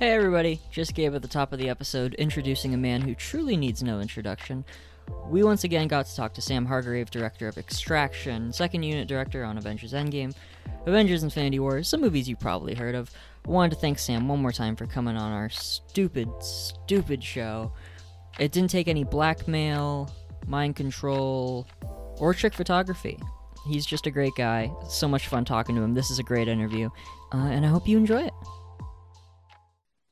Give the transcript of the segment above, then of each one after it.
Hey everybody, just gave at the top of the episode introducing a man who truly needs no introduction. We once again got to talk to Sam Hargrave, director of Extraction, second unit director on Avengers Endgame, Avengers Infinity War, some movies you probably heard of. Wanted to thank Sam one more time for coming on our stupid, stupid show. It didn't take any blackmail, mind control, or trick photography. He's just a great guy. So much fun talking to him. This is a great interview, uh, and I hope you enjoy it.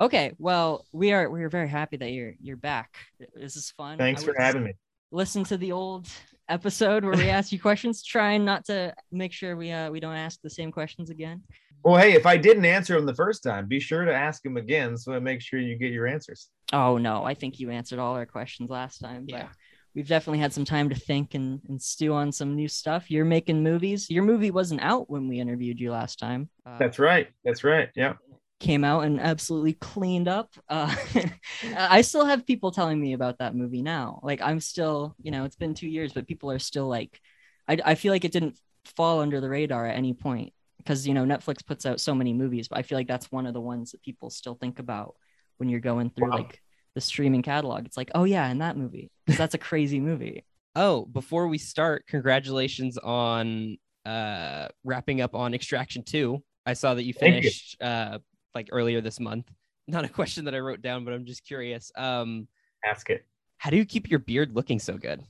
Okay, well, we are we are very happy that you're you're back. This is fun. Thanks for having me. Listen to the old episode where we ask you questions, trying not to make sure we uh we don't ask the same questions again. Well, hey, if I didn't answer them the first time, be sure to ask them again so I make sure you get your answers. Oh no, I think you answered all our questions last time. But Yeah. we've definitely had some time to think and, and stew on some new stuff. You're making movies. Your movie wasn't out when we interviewed you last time. Uh, That's right. That's right. Yeah. Came out and absolutely cleaned up. Uh, I still have people telling me about that movie now. Like I'm still, you know, it's been two years, but people are still like, I, I feel like it didn't fall under the radar at any point because you know Netflix puts out so many movies, but I feel like that's one of the ones that people still think about when you're going through Wow. like the streaming catalog. It's like, oh yeah, and that movie because that's a crazy movie. Oh, before we start, congratulations on uh wrapping up on Extraction 2. I saw that you Thank you. finished uh like earlier this month. Not a question that I wrote down, but I'm just curious. Um Ask it. how do you keep your beard looking so good?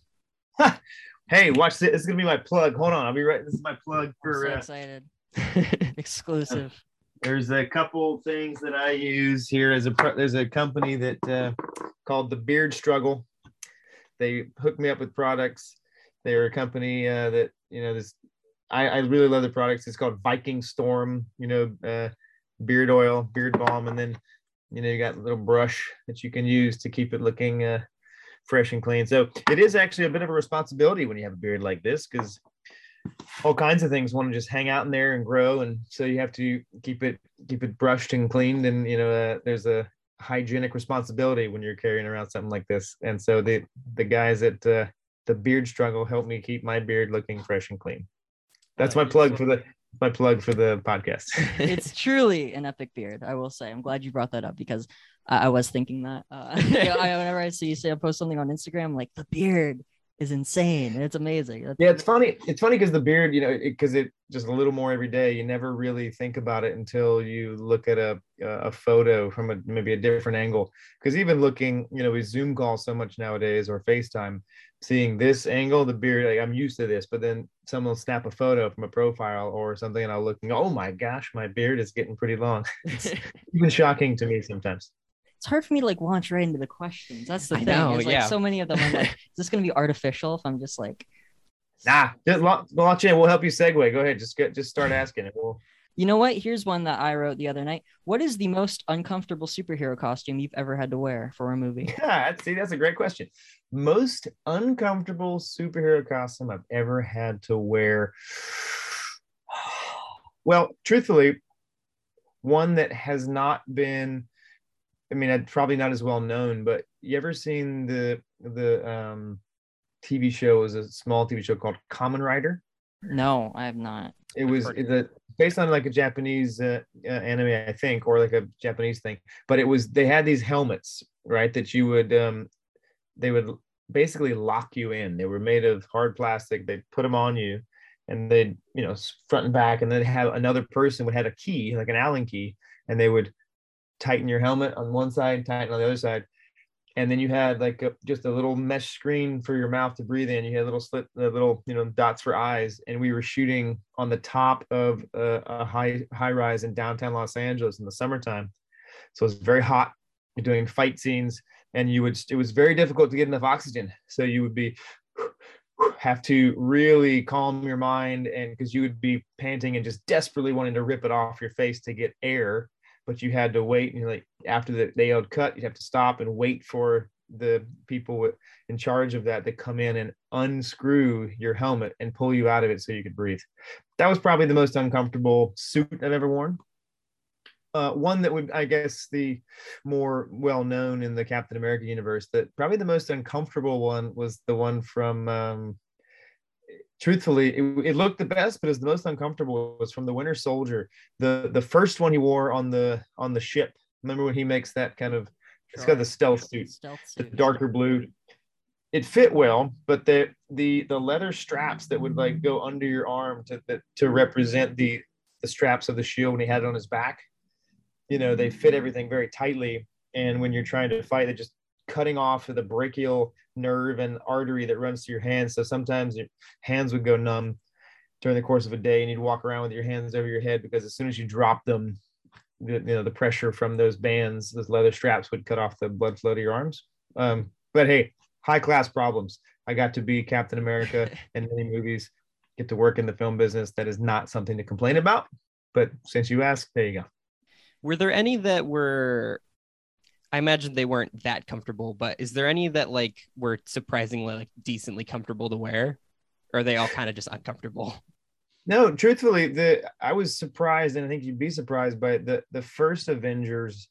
Hey, watch this. This is gonna be my plug. Hold on, I'll be right. This is my plug I'm for. so Uh, excited. Exclusive. there's a couple things that I use here. There's a pro- there's a company that uh, called the Beard Struggle. They hooked me up with products. They're a company uh, that you know this. I, I really love the products. It's called Viking Storm. You know, uh, beard oil, beard balm, and then you know you got a little brush that you can use to keep it looking uh, fresh and clean. So it is actually a bit of a responsibility when you have a beard like this because all kinds of things want to just hang out in there and grow. And so you have to keep it keep it brushed and cleaned. And you know uh, there's a hygienic responsibility when you're carrying around something like this. And so the the guys at uh, the beard struggle help me keep my beard looking fresh and clean. That's my plug for the my plug for the podcast it's truly an epic beard. I will say. I'm glad you brought that up because I, I was thinking that. Uh, you know, I, whenever I see you say I post something on Instagram, I'm like the beard is insane. It's amazing. That's- yeah it's funny it's funny because the beard you know because it, just a little more every day you never really think about it until you look at a a photo from a maybe a different angle because even looking you know we zoom call so much nowadays or facetime seeing this angle the beard like i'm used to this but then someone will snap a photo from a profile or something and i'll look and go, oh my gosh my beard is getting pretty long it's even shocking to me sometimes it's hard for me to like launch right into the questions. That's the I thing. know, is, like yeah. so many of them. I'm like, is this gonna be artificial if I'm just like nah just launch, launch in we'll help you segue go ahead just get just start asking it we'll you know what? Here's one that I wrote the other night. What is the most uncomfortable superhero costume you've ever had to wear for a movie? Yeah, see, that's a great question. Most uncomfortable superhero costume I've ever had to wear. Well, truthfully, one that has not been, I mean, I'd probably not as well known, but you ever seen the the um, TV show? It was a small TV show called Kamen Rider. No, I have not. It was a, based on like a Japanese uh, uh, anime, I think, or like a Japanese thing. But it was they had these helmets, right? That you would um, they would basically lock you in. They were made of hard plastic. They put them on you, and they'd you know front and back, and then have another person would had a key, like an Allen key, and they would tighten your helmet on one side, tighten on the other side. And then you had like a, just a little mesh screen for your mouth to breathe in. You had little slit, uh, little you know dots for eyes, and we were shooting on the top of a, a high high rise in downtown Los Angeles in the summertime. So it's very hot. You're doing fight scenes, and you would it was very difficult to get enough oxygen. So you would be have to really calm your mind, and because you would be panting and just desperately wanting to rip it off your face to get air, but you had to wait. And like after the they yelled cut, you'd have to stop and wait for the people in charge of that to come in and unscrew your helmet and pull you out of it so you could breathe. That was probably the most uncomfortable suit I've ever worn. Uh, one that would, I guess, the more well known in the Captain America universe. That probably the most uncomfortable one was the one from. Um, truthfully, it, it looked the best, but it was the most uncomfortable. Was from the Winter Soldier, the the first one he wore on the on the ship Remember when he makes that kind of it's got the stealth suit, Stealth the darker blue. It fit well, but the the the leather straps that would like go under your arm to that to represent the the straps of the shield when he had it on his back, you know, they fit everything very tightly. And when you're trying to fight, they're just cutting off the brachial nerve and artery that runs through your hands. So sometimes your hands would go numb during the course of a day, and you'd walk around with your hands over your head because as soon as you drop them, the, you know the pressure from those bands, those leather straps would cut off the blood flow to your arms. Um, but hey, high class problems. I got to be Captain America in many movies, get to work in the film business. That is not something to complain about. But since you asked, there you go. Were there any that were? I imagine they weren't that comfortable, but is there any that like were surprisingly like decently comfortable to wear? Or are they all kind of just uncomfortable? No, truthfully, the I was surprised, and I think you'd be surprised by the the first Avengers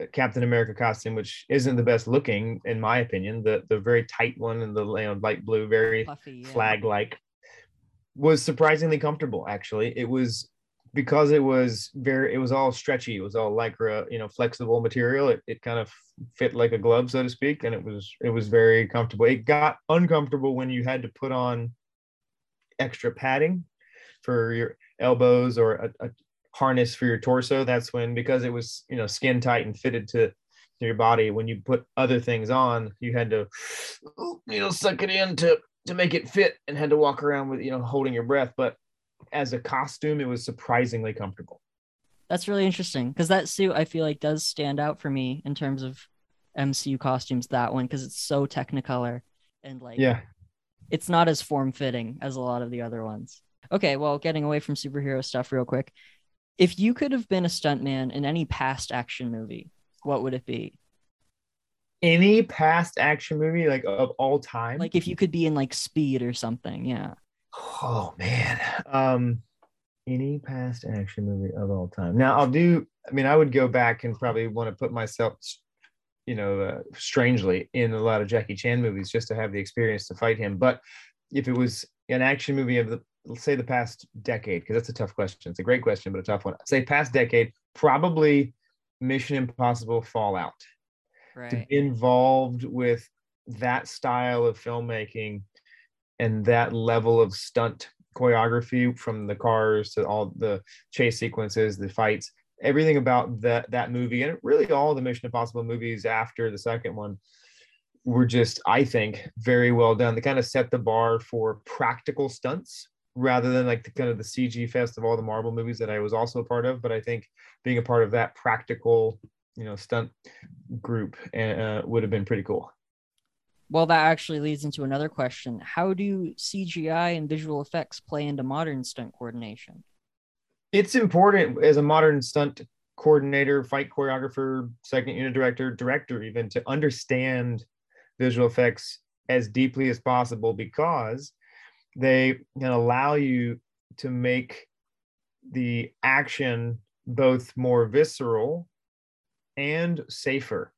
uh, Captain America costume, which isn't the best looking in my opinion. The the very tight one and the you know, light blue, very Puffy, yeah. flag like, was surprisingly comfortable. Actually, it was because it was very it was all stretchy. It was all lycra, you know, flexible material. It it kind of fit like a glove, so to speak, and it was it was very comfortable. It got uncomfortable when you had to put on extra padding for your elbows or a, a harness for your torso that's when because it was you know skin tight and fitted to, to your body when you put other things on you had to you know suck it in to to make it fit and had to walk around with you know holding your breath but as a costume it was surprisingly comfortable That's really interesting because that suit I feel like does stand out for me in terms of MCU costumes. That one because it's so technicolor and like yeah it's not as form fitting as a lot of the other ones. Okay, well, getting away from superhero stuff real quick. If you could have been a stuntman in any past action movie, what would it be? any past action movie like of all time Like if you could be in like Speed or something, yeah. Oh man. Um any past action movie of all time. Now I'll do I mean I would go back and probably want to put myself you know uh, strangely in a lot of Jackie Chan movies just to have the experience to fight him. But if it was an action movie of the let's say the past decade because that's a tough question. It's a great question but a tough one. Say past decade probably Mission Impossible Fallout to Right. be involved with that style of filmmaking and that level of stunt choreography from the cars to all the chase sequences the fights everything about that that movie and really all the mission impossible movies after the second one were just i think very well done. They kind of set the bar for practical stunts rather than like the kind of the cg fest of all the marvel movies that i was also a part of but i think being a part of that practical you know stunt group uh, would have been pretty cool Well, that actually leads into another question. How do CGI and visual effects play into modern stunt coordination? it's important as a modern stunt coordinator fight choreographer second unit director director even to understand visual effects as deeply as possible because they can allow you to make the action both more visceral and safer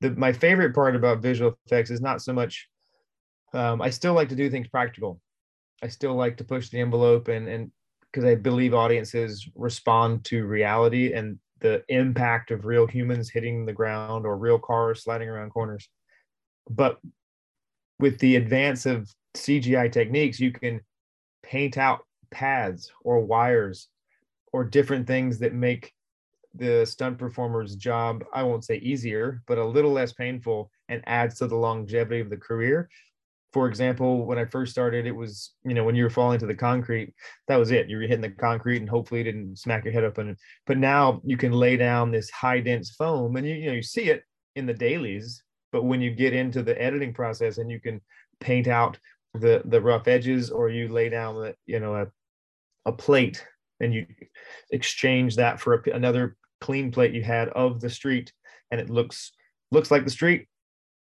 the, my favorite part about visual effects is not so much um, i still like to do things practical. I still like to push the envelope and and because i believe audiences respond to reality and the impact of real humans hitting the ground or real cars sliding around corners. But with the advance of cgi techniques you can paint out paths or wires or different things that make the stunt performer's job i won't say easier but a little less painful and adds to the longevity of the career for example when i first started it was you know when you were falling to the concrete that was it you were hitting the concrete and hopefully it didn't smack your head up. open but now you can lay down this high dense foam and you, you know you see it in the dailies but when you get into the editing process and you can paint out the the rough edges or you lay down the you know a, a plate and you exchange that for a, another clean plate you had of the street and it looks looks like the street.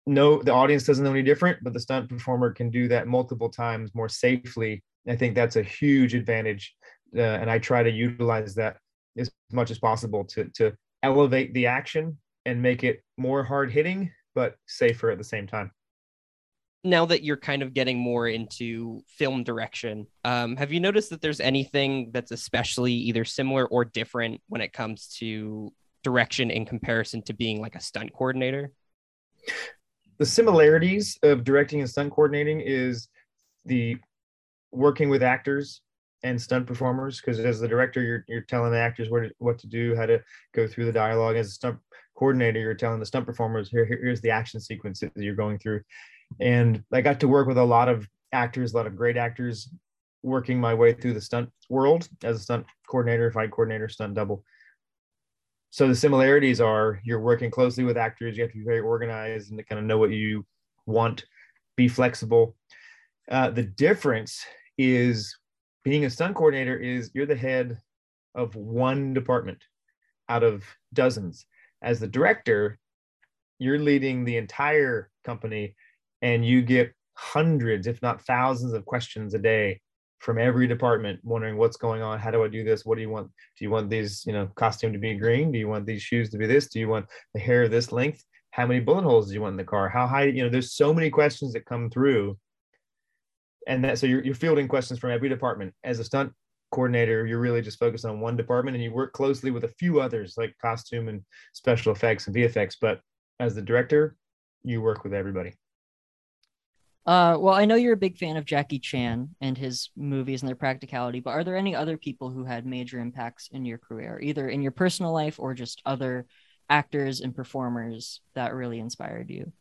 No the audience doesn't know any different but the stunt performer can do that multiple times more safely. I think that's a huge advantage uh, and i try to utilize that as much as possible to to elevate the action and make it more hard hitting but safer at the same time now that you're kind of getting more into film direction, um, have you noticed that there's anything that's especially either similar or different when it comes to direction in comparison to being like a stunt coordinator? The similarities of directing and stunt coordinating is the working with actors and stunt performers because as the director you're, you're telling the actors what, what to do how to go through the dialogue as a stunt coordinator you're telling the stunt performers here here's the action sequence that you're going through. And i got to work with a lot of actors a lot of great actors working my way through the stunt world as a stunt coordinator fight coordinator stunt double. So the similarities are you're working closely with actors you have to be very organized and to kind of know what you want be flexible. Uh, the difference is being a stunt coordinator is you're the head of one department out of dozens. As the director, you're leading the entire company and you get hundreds, if not thousands, of questions a day from every department wondering what's going on how do i do this? What do you want? Do you want these you know costume to be green? Do you want these shoes to be this? Do you want the hair this length? How many bullet holes do you want in the car? How high you know there's so many questions that come through. And that so you're, you're fielding questions from every department. As a stunt coordinator you're really just focused on one department and you work closely with a few others like costume and special effects and vfx but as the director you work with everybody uh, well, I know you're a big fan of Jackie Chan and his movies and their practicality, but are there any other people who had major impacts in your career, either in your personal life or just other actors and performers that really inspired you?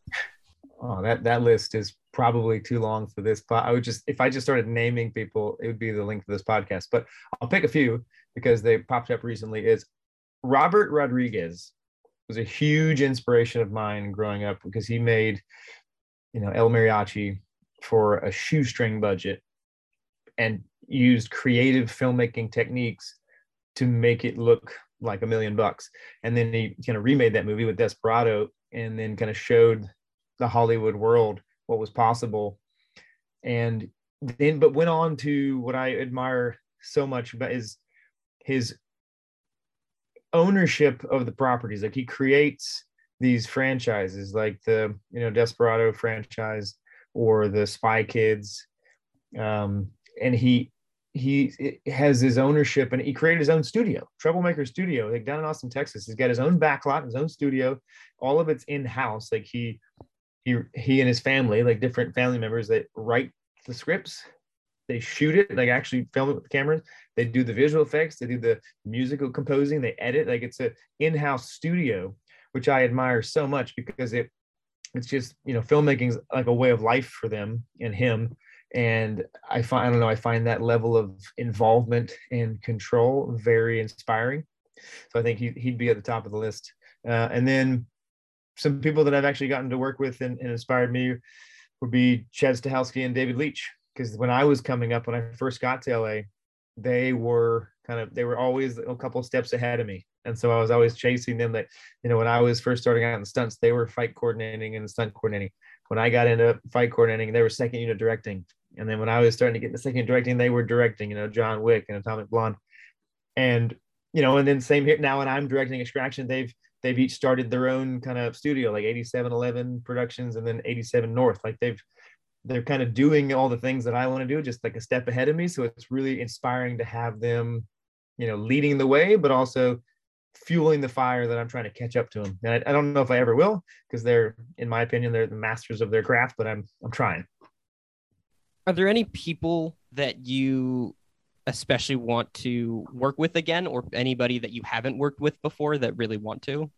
Oh, that that list is probably too long for this. But I would just, if I just started naming people, it would be the link to this podcast. But I'll pick a few because they popped up recently. Is Robert Rodriguez was a huge inspiration of mine growing up because he made, you know, El Mariachi for a shoestring budget and used creative filmmaking techniques to make it look like a million bucks. And then he kind of remade that movie with Desperado and then kind of showed the Hollywood world what was possible. And then but went on to what i admire so much about is his ownership of the properties. Like he creates these franchises like the you know desperado franchise or the spy kids. Um and he he has his ownership and he created his own studio troublemaker studio like down in austin texas. He's got his own backlot his own studio all of it's in-house. Like he he he and his family, like different family members, that write the scripts, they shoot it, like actually film it with the cameras. They do the visual effects, they do the musical composing, they edit. Like it's a in-house studio, which I admire so much because it it's just you know filmmaking's like a way of life for them and him. And I find I don't know I find that level of involvement and control very inspiring. So I think he, he'd be at the top of the list. Uh, and then some people that I've actually gotten to work with and, and inspired me would be Chad Stahelski and David Leitch. Because when I was coming up, when I first got to LA, they were kind of they were always a couple steps ahead of me, and so I was always chasing them. That you know, when I was first starting out in stunts, they were fight coordinating and stunt coordinating. When I got into fight coordinating, they were second unit directing, and then when I was starting to get the second unit directing, they were directing. You know, John Wick and Atomic Blonde, and you know, and then same here now when I'm directing Extraction, they've they've each started their own kind of studio, like 8711 Productions and then 87 North. Like they've they're kind of doing all the things that I want to do, just like a step ahead of me. So it's really inspiring to have them, you know, leading the way, but also fueling the fire that I'm trying to catch up to them. And I, I don't know if I ever will, because they're, in my opinion, they're the masters of their craft. But I'm I'm trying. Are there any people that you especially want to work with again, or anybody that you haven't worked with before that really want to?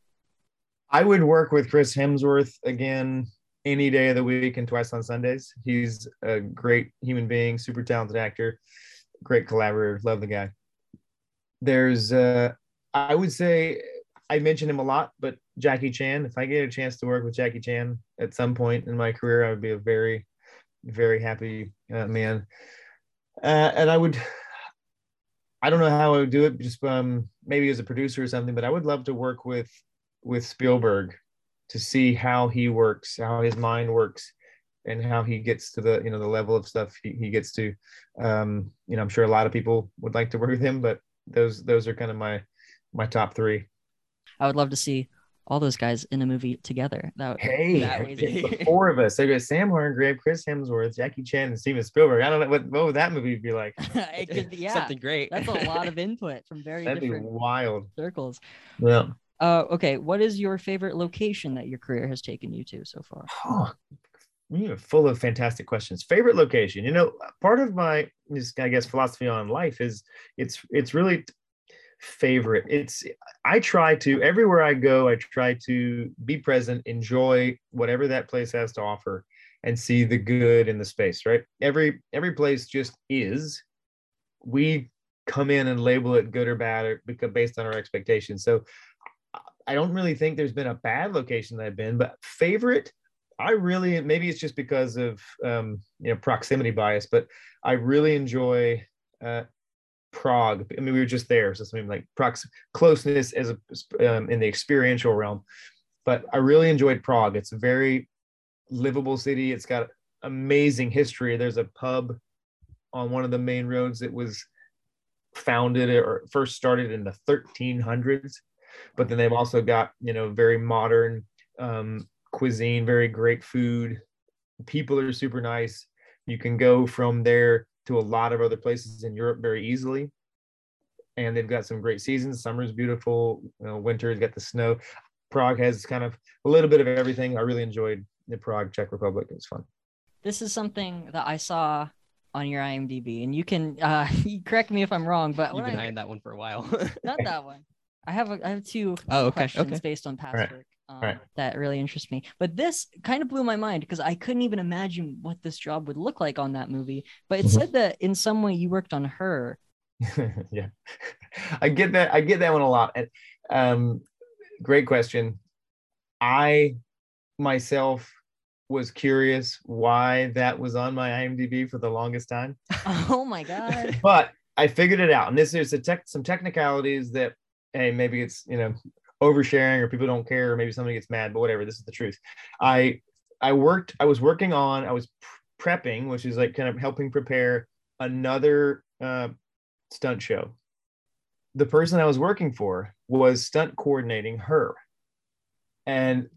I would work with Chris Hemsworth again any day of the week and twice on Sundays. He's a great human being, super talented actor, great collaborator. Love the guy. There's, uh, I would say, I mention him a lot, but Jackie Chan. If I get a chance to work with Jackie Chan at some point in my career, I would be a very, very happy uh, man. Uh, and I would I don't know how I would do it, just um, maybe as a producer or something. But I would love to work with with Spielberg to see how he works, how his mind works, and how he gets to the you know the level of stuff he, he gets to. Um, you know, I'm sure a lot of people would like to work with him, but those those are kind of my my top three. I would love to see all those guys in a movie together. That, hey, that would be... the four of us. So got Sam Hargrave, Chris Hemsworth, Jackie Chan, and Steven Spielberg. I don't know what, what would that movie be like. it could be yeah, something great. That's a lot of input from very That'd different be wild circles. Yeah. Uh, okay, what is your favorite location that your career has taken you to so far? Oh, you're full of fantastic questions. Favorite location? You know, part of my, I guess, philosophy on life is it's it's really favorite. It's I try to everywhere I go, I try to be present, enjoy whatever that place has to offer, and see the good in the space. Right? Every every place just is. We come in and label it good or bad because based on our expectations. So I don't really think there's been a bad location that I've been, but favorite, I really maybe it's just because of um, you know proximity bias, but I really enjoy uh, Prague. I mean, we were just there, so something like prox closeness as a, um, in the experiential realm. But I really enjoyed Prague. It's a very livable city. It's got amazing history. There's a pub on one of the main roads that was founded or first started in the 1300s but then they've also got you know very modern um, cuisine, very great food. People are super nice. You can go from there to a lot of other places in Europe very easily. And they've got some great seasons. Summer's beautiful. You know, winter's got the snow. Prague has kind of a little bit of everything. I really enjoyed the Prague, Czech Republic. It was fun. This is something that I saw on your IMDb, and you can uh, correct me if I'm wrong, but You've been I, eyeing that one for a while. not that one. I have a, I have two Oh, okay, questions okay. based on past Right, work um, right. that really interests me. But this kind of blew my mind because I couldn't even imagine what this job would look like on that movie. But it said that in some way you worked on her. yeah, I get that. I get that one a lot. And um, great question. I myself was curious why that was on my IMDb for the longest time, Oh my god! but I figured it out. And this is a tech, some technicalities that, hey, maybe it's you know oversharing or people don't care or maybe somebody gets mad, but whatever. This is the truth. I I worked. I was working on. I was prepping, which is like kind of helping prepare another uh, stunt show. The person I was working for was stunt coordinating her. And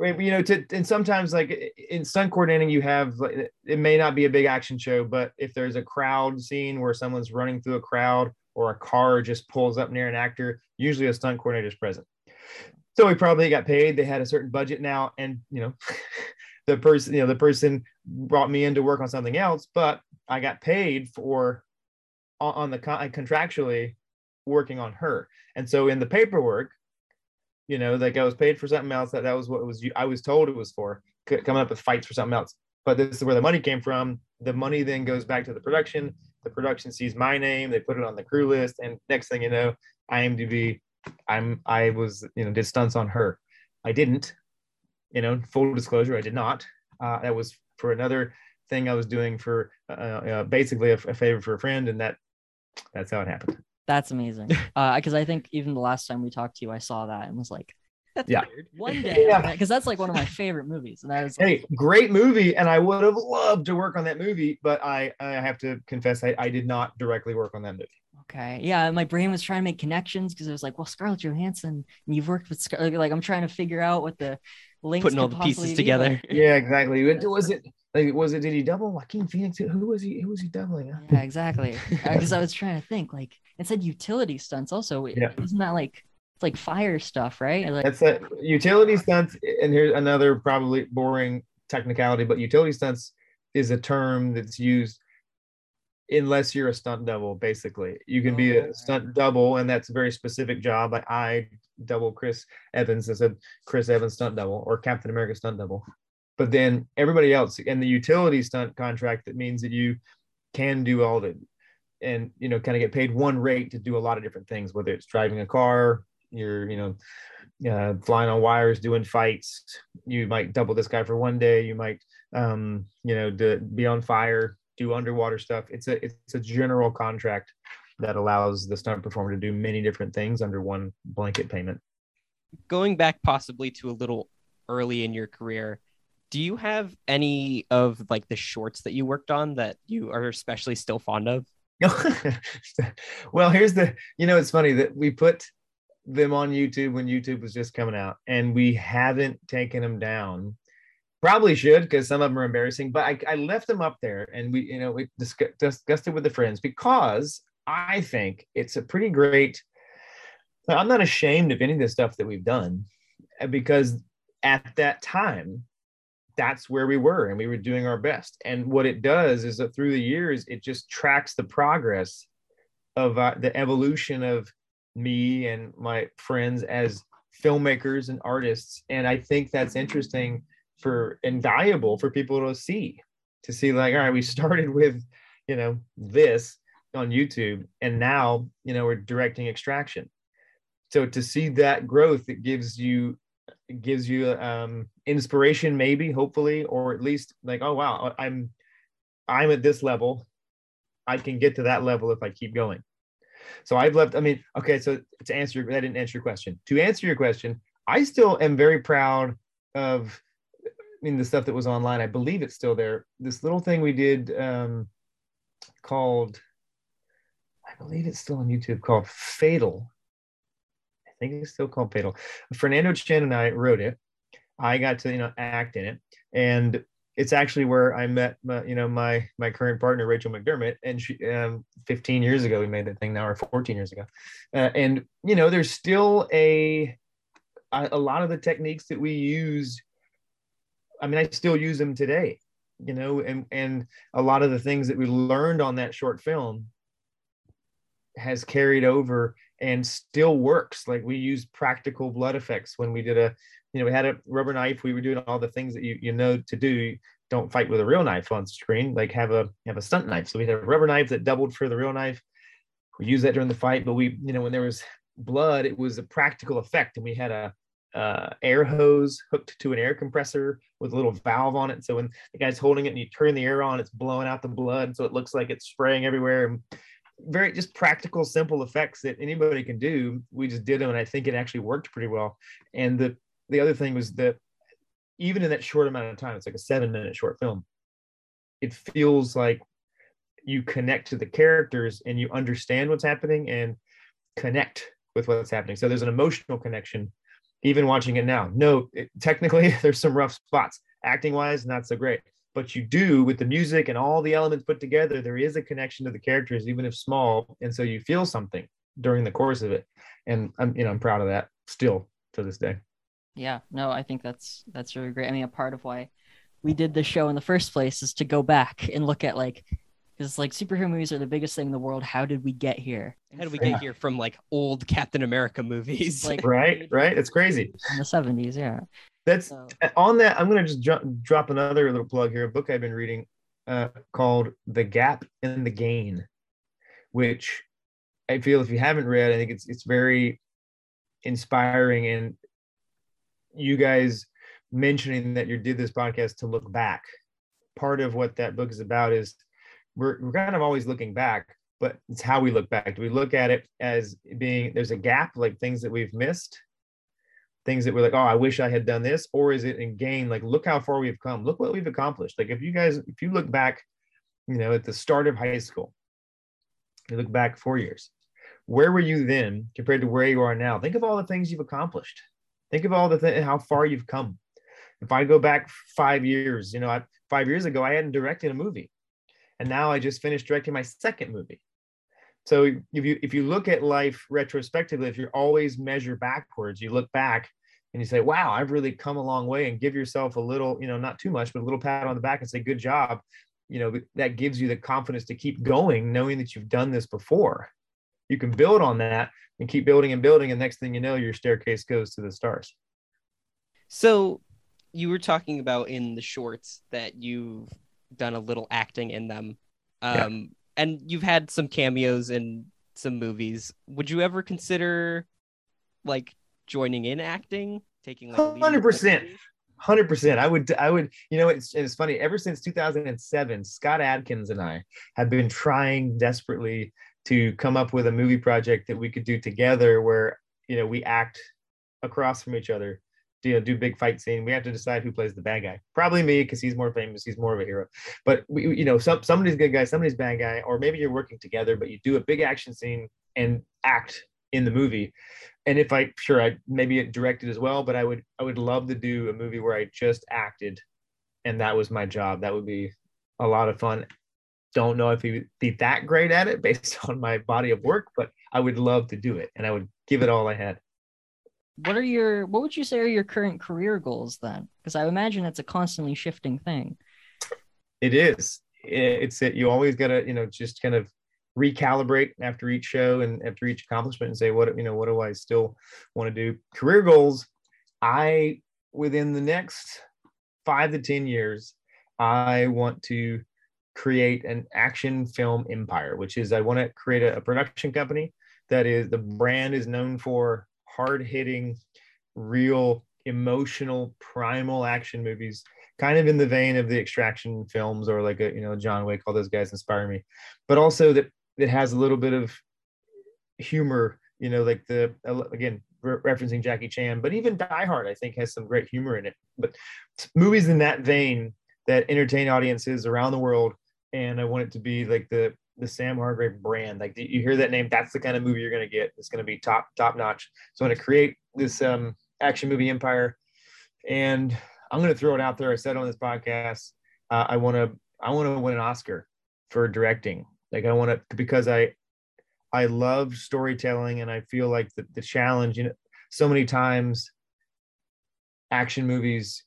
you know, to and sometimes like in stunt coordinating, you have like it may not be a big action show, but if there's a crowd scene where someone's running through a crowd or a car just pulls up near an actor, usually a stunt coordinator is present. So we probably got paid. They had a certain budget now, and you know, the person, you know, the person brought me in to work on something else, but I got paid for on, the con- contractually working on her. And so in the paperwork, you know, like I was paid for something else. That that was what it was. I was told it was for coming up with fights for something else. But this is where the money came from. The money then goes back to the production. The production sees my name. They put it on the crew list, and next thing you know, IMDb. I'm I was you know did stunts on her. I didn't. You know, full disclosure, I did not. Uh, that was for another thing I was doing for uh, uh, basically a, a favor for a friend, and that that's how it happened. That's amazing. Uh, because I think even the last time we talked to you, I saw that and was like, That's Yeah. weird. one day, Yeah. because that's like one of my favorite movies, and I was like, Hey, great movie, and I would have loved to work on that movie, but I I have to confess I, I did not directly work on that movie. Okay. Yeah, my brain was trying to make connections because it was like, well, Scarlett Johansson, and you've worked with Scarlett. like I'm trying to figure out what the links Putting all the pieces possibly be, together. Yeah, exactly. It- Was it like was it did he double Joaquin Phoenix? Who was he? Who was he doubling? but- Yeah, exactly. Because I was trying to think, like it said utility stunts. Also, Yeah. isn't that like it's like fire stuff, right? Like, That's a utility stunts, and here's another probably boring technicality, but utility stunts is a term that's used unless you're a stunt double. Basically, you can be Oh. a stunt double, and that's a very specific job. Like I double Chris Evans as a Chris Evans stunt double or Captain America stunt double. But then everybody else and the utility stunt contract that means that you can do all the and you know kind of get paid one rate to do a lot of different things, whether it's driving a car, you're you know uh, flying on wires, doing fights. You might double this guy for one day. You might, um, you know, do, be on fire, do underwater stuff. It's a it's a general contract that allows the stunt performer to do many different things under one blanket payment. Going back possibly to a little early in your career, do you have any of like the shorts that you worked on that you are especially still fond of? well, here's the you know it's funny that we put them on YouTube when YouTube was just coming out, and we haven't taken them down. Probably should because some of them are embarrassing, but I, I left them up there, and we you know we discuss, discussed it with the friends because I think it's a pretty great I'm not ashamed of any of the stuff that we've done uh, because at that time, that's where we were and we were doing our best. And what it does is that through the years, it just tracks the progress of uh, the evolution of me and my friends as filmmakers and artists. And I think that's interesting for invaluable for people to see to see like, all right, we started with, you know, this on YouTube and now, you know, we're directing extraction. So to see that growth, it gives you it gives you um inspiration maybe hopefully or at least like oh wow i'm i'm at this level. I can get to that level if i keep going. So i've left i mean okay so to answer that didn't answer your question. To answer your question i still am very proud of mean the stuff that was online i believe it's still there this little thing we did um called i believe it's still on youtube called fatal I think it's still called Fatal. Fernando Chien and I wrote it. I got to you know act in it, and it's actually where I met my, you know my my current partner Rachel McDermott, and she um, 15 years ago we made that thing now or 14 years ago, uh, and you know there's still a a lot of the techniques that we use. I mean, I still use them today, you know, and and a lot of the things that we learned on that short film has carried over and still works. Like we use practical blood effects when we did a, you know, we had a rubber knife. We were doing all the things that you you know to do. Don't fight with a real knife on screen. Like have a have a stunt knife. So we had a rubber knife that doubled for the real knife. We used that during the fight, but we, you know, when there was blood, it was a practical effect, and we had a uh, air hose hooked to an air compressor with a little valve on it. So when the guy's holding it and you turn the air on, it's blowing out the blood, so it looks like it's spraying everywhere. And very just practical, simple effects that anybody can do. We just did them, and I think it actually worked pretty well. And the the other thing was that even in that short amount of time, it's like a seven minute short film. It feels like you connect to the characters and you understand what's happening and connect with what's happening. So there's an emotional connection, even watching it now. No, it, technically, there's some rough spots. Acting wise, not so great. But you do with the music and all the elements put together there is a connection to the characters even if small. And so you feel something during the course of it. And i'm you know i'm proud of that still to this day. Yeah no i think that's that's really great. I mean a part of why we did this show in the first place is to go back and look at like because like superhero movies are the biggest thing in the world how did we get here how did we get here from like old captain america movies like right right it's crazy in the 70s yeah that's so. on that. I'm gonna just drop another little plug here. A book I've been reading uh, called "The Gap and the Gain," which I feel if you haven't read, I think it's it's very inspiring. And you guys mentioning that you did this podcast to look back. Part of what that book is about is we're, we're kind of always looking back, but it's how we look back. Do we look at it as being there's a gap, like things that we've missed, things that we're like, oh, I wish I had done this, or is it in gain? Like, look how far we've come. Look what we've accomplished. Like, if you guys, if you look back, you know, at the start of high school, you look back four years, where were you then compared to where you are now? Think of all the things you've accomplished. Think of all the th- how far you've come. If I go back five years, you know, I, five years ago, I hadn't directed a movie, and now I just finished directing my second movie. So if you if you look at life retrospectively, if you always measure backwards, you look back and you say, "Wow, I've really come a long way," and give yourself a little, you know, not too much, but a little pat on the back and say, "Good job." You know, that gives you the confidence to keep going, knowing that you've done this before. You can build on that and keep building and building, and next thing you know, your staircase goes to the stars. So, you were talking about in the shorts that you've done a little acting in them. Um, yeah and you've had some cameos in some movies. Would you ever consider like joining in acting, taking like hundred percent? Hundred percent. I would. I would. You know, it's it's funny. Ever since 2007, Scott Adkins and I have been trying desperately to come up with a movie project that we could do together, where you know we act across from each other you know do big fight scene we have to decide who plays the bad guy. Probably me because he's more famous he's more of a hero. But we, you know some somebody's good guy somebody's bad guy or maybe you're working together but you do a big action scene and act in the movie. And if i sure i maybe directed as well but i would i would love to do a movie where i just acted and that was my job. That would be a lot of fun. Don't know if he would be that great at it based on my body of work but i would love to do it and i would give it all I had. What are your what would you say are your current career goals then? Because I imagine it's a constantly shifting thing. It is. It's it. You always gotta, you know, just kind of recalibrate after each show and after each accomplishment and say, what, you know, what do I still want to do? Career goals. I within the next five to ten years, I want to create an action film empire, which is I want to create a, a production company that is the brand is known for hard hitting, real emotional, primal action movies, kind of in the vein of the extraction films or like a, you know, John Wick, all those guys inspire me, but also that it has a little bit of humor, you know, like the, again, re- referencing Jackie Chan, but even Die Hard, I think has some great humor in it, but movies in that vein that entertain audiences around the world. And I want it to be like the, the Sam Hargrave brand. Like you hear that name, that's the kind of movie you're going to get. It's going to be top top notch. So I'm going to create this um, action movie empire, and I'm going to throw it out there. I said on this podcast, uh, I want to I want to win an Oscar for directing. Like I want to because I I love storytelling, and I feel like the the challenge. You know, so many times action movies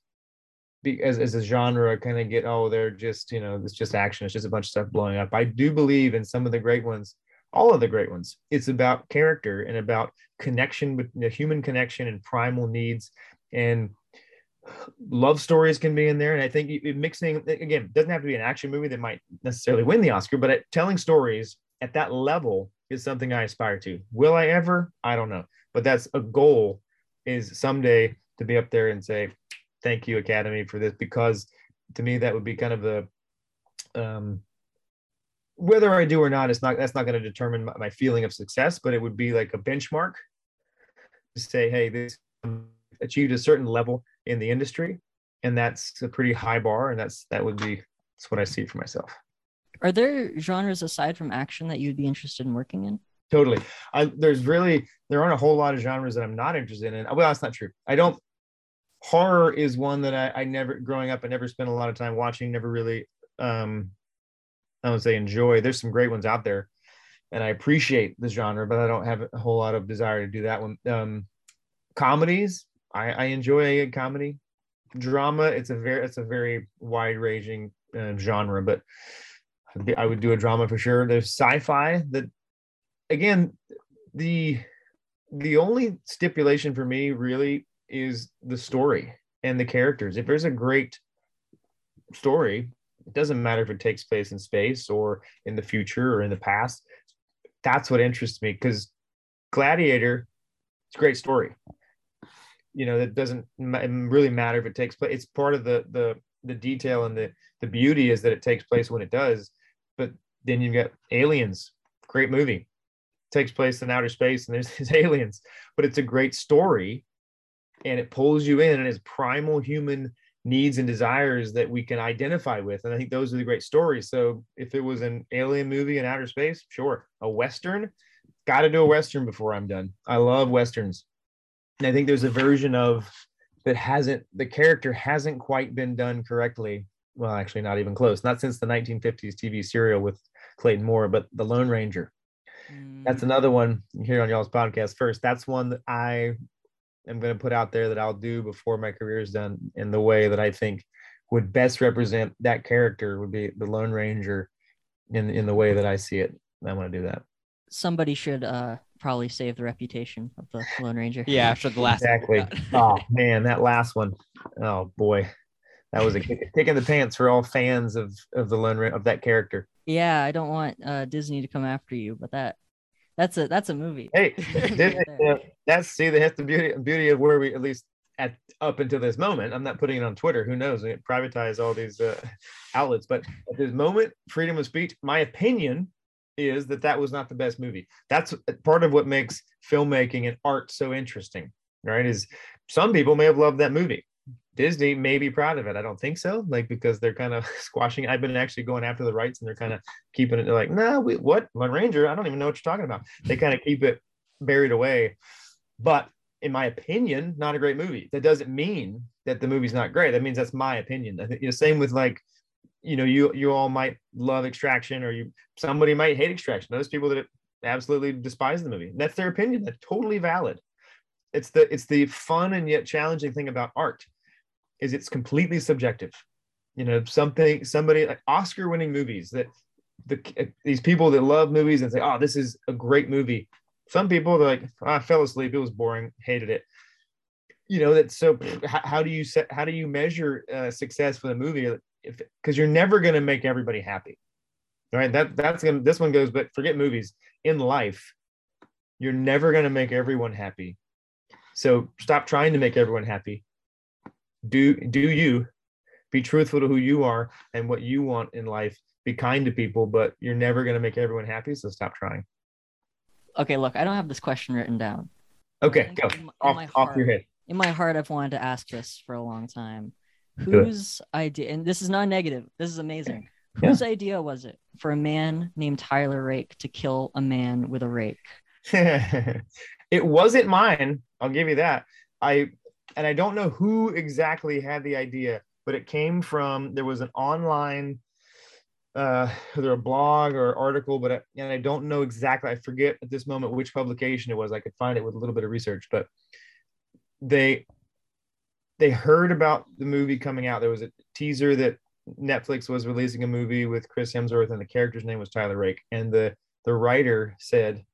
as, as a genre kind of get oh they're just you know it's just action it's just a bunch of stuff blowing up. I do believe in some of the great ones all of the great ones. It's about character and about connection with the human connection and primal needs. And love stories can be in there and i think mixing again doesn't have to be an action movie that might necessarily win the oscar but uh, telling stories at that level is something i aspire to. Will i ever? I don't know. But that's a goal is someday to be up there and say thank you academy for this because to me that would be kind of the um whether i do or not it's not that's not going to determine my, my, feeling of success but it would be like a benchmark to say hey this achieved a certain level in the industry and that's a pretty high bar and that's that would be that's what i see for myself. Are there genres aside from action that you'd be interested in working in? Totally. I, there's really there aren't a whole lot of genres that i'm not interested in. Well that's not true. I don't horror is one that I, I never growing up I never spent a lot of time watching never really um I would say enjoy. There's some great ones out there and I appreciate the genre but I don't have a whole lot of desire to do that one. Um comedies I, I enjoy a comedy drama. It's a very it's a very wide ranging uh, genre but I would do a drama for sure. There's sci-fi that again the the only stipulation for me really is the story and the characters. If there's a great story, it doesn't matter if it takes place in space or in the future or in the past. That's what interests me because Gladiator, it's a great story. You know, it doesn't really matter if it takes place. It's part of the the the detail and the the beauty is that it takes place when it does. But then you've got Aliens, great movie, takes place in outer space and there's, these aliens, but it's a great story and it pulls you in and it's primal human needs and desires that we can identify with. And I think those are the great stories. So if it was an alien movie in outer space, sure. A Western, got to do a Western before I'm done. I love Westerns. And I think there's a version of that hasn't, the character hasn't quite been done correctly. Well, actually, not even close. Not since the 1950s TV serial with Clayton Moore, but The Lone Ranger. Mm. That's another one here on y'all's podcast first. That's one that I am going to put out there that I'll do before my career is done in the way that I think would best represent that character would be the Lone Ranger in in the way that I see it. I want to do that. Somebody should uh probably save the reputation of the Lone Ranger. Yeah, after the last exactly. oh man, that last one. Oh boy, that was a kick in the pants for all fans of of the Lone of that character. Yeah, I don't want uh, Disney to come after you, but that that's a that's a movie. Hey, that's see that's the beauty beauty of where we at least at up until this moment. I'm not putting it on Twitter. Who knows? We privatize all these uh, outlets, but at this moment, freedom of speech. My opinion is that that was not the best movie. That's part of what makes filmmaking and art so interesting. Right? Is some people may have loved that movie. Disney may be proud of it. I don't think so, like because they're kind of squashing. I've been actually going after the rights, and they're kind of keeping it. They're like, nah, we, what Lone Ranger? I don't even know what you're talking about. They kind of keep it buried away. But in my opinion, not a great movie. That doesn't mean that the movie's not great. That means that's my opinion. I think you know, same with like, you know, you you all might love Extraction, or you somebody might hate Extraction. Those people that absolutely despise the movie. That's their opinion. That's totally valid. It's the it's the fun and yet challenging thing about art is it's completely subjective. You know, something somebody like Oscar winning movies that the these people that love movies and say, "Oh, this is a great movie." Some people they're like, oh, "I fell asleep. It was boring. Hated it." You know that. So, how, do you set? How do you measure uh, success for the movie? Because you're never going to make everybody happy, right? That that's gonna. This one goes, but forget movies. In life, you're never going to make everyone happy. So stop trying to make everyone happy. Do do you be truthful to who you are and what you want in life be kind to people, but you're never going to make everyone happy. So stop trying. Okay, look, I don't have this question written down. Okay, go in, in off, off heart, your head. In my heart, I've wanted to ask this for a long time. Whose idea, and this is not negative, this is amazing. Yeah. Whose idea was it for a man named Tyler Rake to kill a man with a rake? it wasn't mine. I'll give you that. I and I don't know who exactly had the idea, but it came from there was an online uh, either a blog or article, but I, and I don't know exactly. I forget at this moment which publication it was. I could find it with a little bit of research, but they they heard about the movie coming out. There was a teaser that Netflix was releasing a movie with Chris Hemsworth, and the character's name was Tyler Rake. And the the writer said,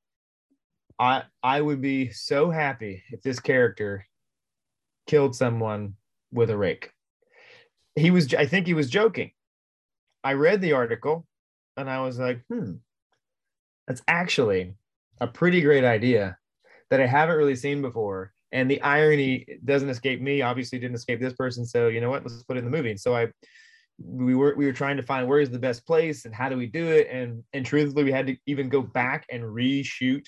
"I I would be so happy if this character killed someone with a rake." He was, I think, he was joking I read the article and I was like, hmm, that's actually a pretty great idea that I haven't really seen before. And the irony doesn't escape me, obviously didn't escape this person. So you know what? Let's put it in the movie. And so I we were we were trying to find where is the best place and how do we do it. And and truthfully, we had to even go back and reshoot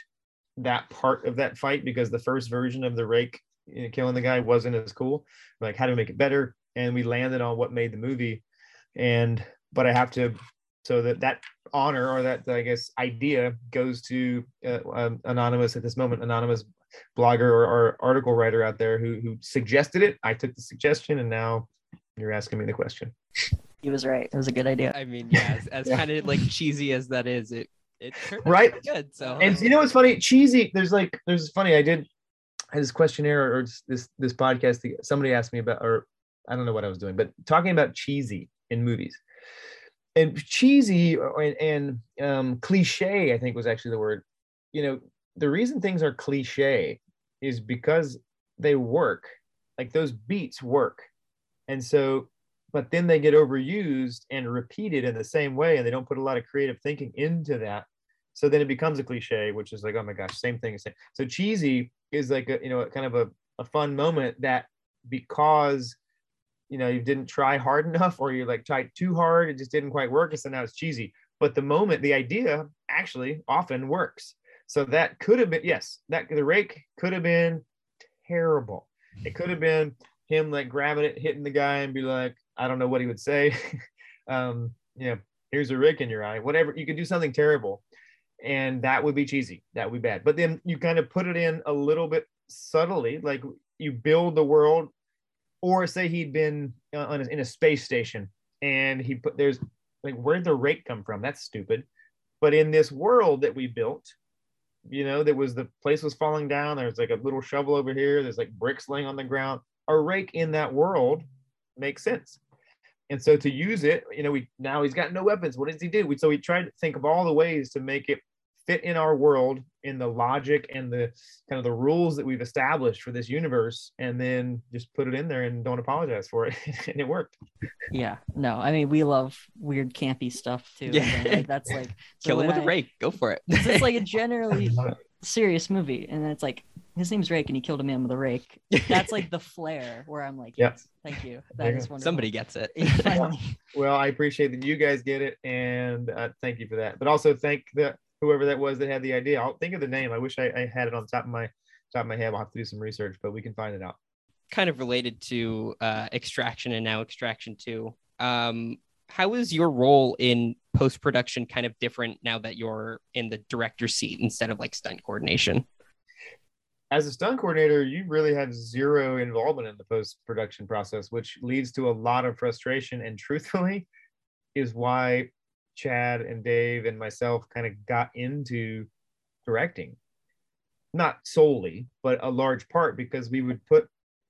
that part of that fight because the first version of the rake you know, killing the guy wasn't as cool. We're like, how do we make it better? And we landed on what made the movie. And but I have to so that that honor or that I guess idea goes to uh, um, anonymous at this moment, anonymous blogger or, or, article writer out there who who suggested it. I took the suggestion, and now you're asking me the question. He was right. It was a good idea. I mean, yeah, as, as yeah. kind of like cheesy as that is, it it right good. So and you know what's funny? Cheesy. There's like there's funny. I did This questionnaire or this this podcast. Somebody asked me about, or I don't know what I was doing, but talking about cheesy in movies and cheesy and, and um, cliche, I think was actually the word. You know, the reason things are cliche is because they work. Like those beats work, and so, but then they get overused and repeated in the same way, and they don't put a lot of creative thinking into that. So then it becomes a cliche, which is like, oh my gosh, same thing. Same. So cheesy is like a you know kind of a, a fun moment that because you know you didn't try hard enough or you like tried too hard it just didn't quite work and so now it's cheesy but the moment the idea actually often works so that could have been yes that the rake could have been terrible it could have been him like grabbing it hitting the guy and be like i don't know what he would say um know here's a rake in your eye whatever you could do something terrible and that would be cheesy. That would be bad. But then you kind of put it in a little bit subtly like you build the world or say he'd been uh, a, in a space station and he put there's like where'd the rake come from? That's stupid. But in this world that we built you know there was the place was falling down. There's like a little shovel over here. There's like bricks laying on the ground. A rake in that world makes sense and so to use it you know we now he's got no weapons. What does he do? We, so we tried to think of all the ways to make it fit in our world in the logic and the kind of the rules that we've established for this universe and then just put it in there and don't apologize for it. And it worked. Yeah. No i mean we love weird campy stuff too. Yeah. Like, that's like so kill him with I, a rake. Go for it. It's like a generally serious movie. And it's like his name's rake and he killed a man with a rake that's like the flair where i'm like yes yeah. thank you that is wonderful somebody gets it well i appreciate that you guys get it and uh, thank you for that but also thank the whoever that was that had the idea. I'll think of the name. I wish I, I had it on the top of my top of my head. I'll have to do some research, but we can find it out. Kind of related to uh, extraction and now extraction two. Um, how is your role in post production kind of different now that you're in the director seat instead of like stunt coordination? As a stunt coordinator, you really have zero involvement in the post production process, which leads to a lot of frustration. And truthfully, is why Chad and Dave and myself kind of got into directing. Not solely, but a large part because we would put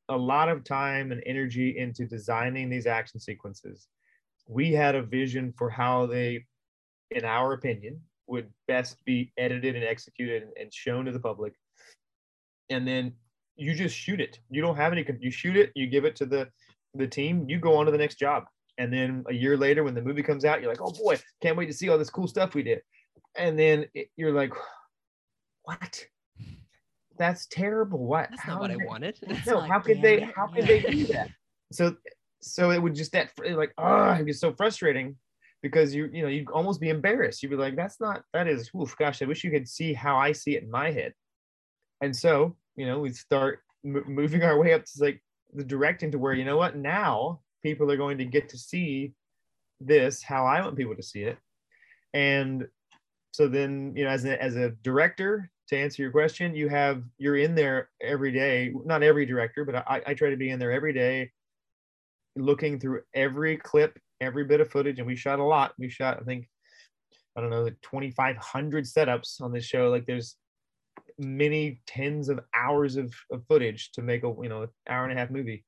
a lot of time and energy into designing these action sequences. We had a vision for how they, in our opinion, would best be edited and executed and shown to the public. And then you just shoot it. You don't have any. You shoot it. You give it to the the team. You go on to the next job. And then a year later, when the movie comes out, you're like, oh boy, can't wait to see all this cool stuff we did. And then it, you're like, what? That's terrible. What? That's not what I wanted. no, how could they? How could they do that? So, so it would just that like, oh, it was so frustrating because you, you know, you'd almost be embarrassed. You'd be like, that's not. That is, oof, gosh, I wish you could see how I see it in my head. And so, you know, we start m- moving our way up to like the directing to where you know what now people are going to get to see this how I want people to see it. And so then, you know, as a, as a director, to answer your question, you have you're in there every day. Not every director, but I, I try to be in there every day, looking through every clip, every bit of footage, and we shot a lot. We shot, I think, I don't know, like 2,500 setups on this show. Like there's many tens of hours of, of footage to make a you know hour and a half movie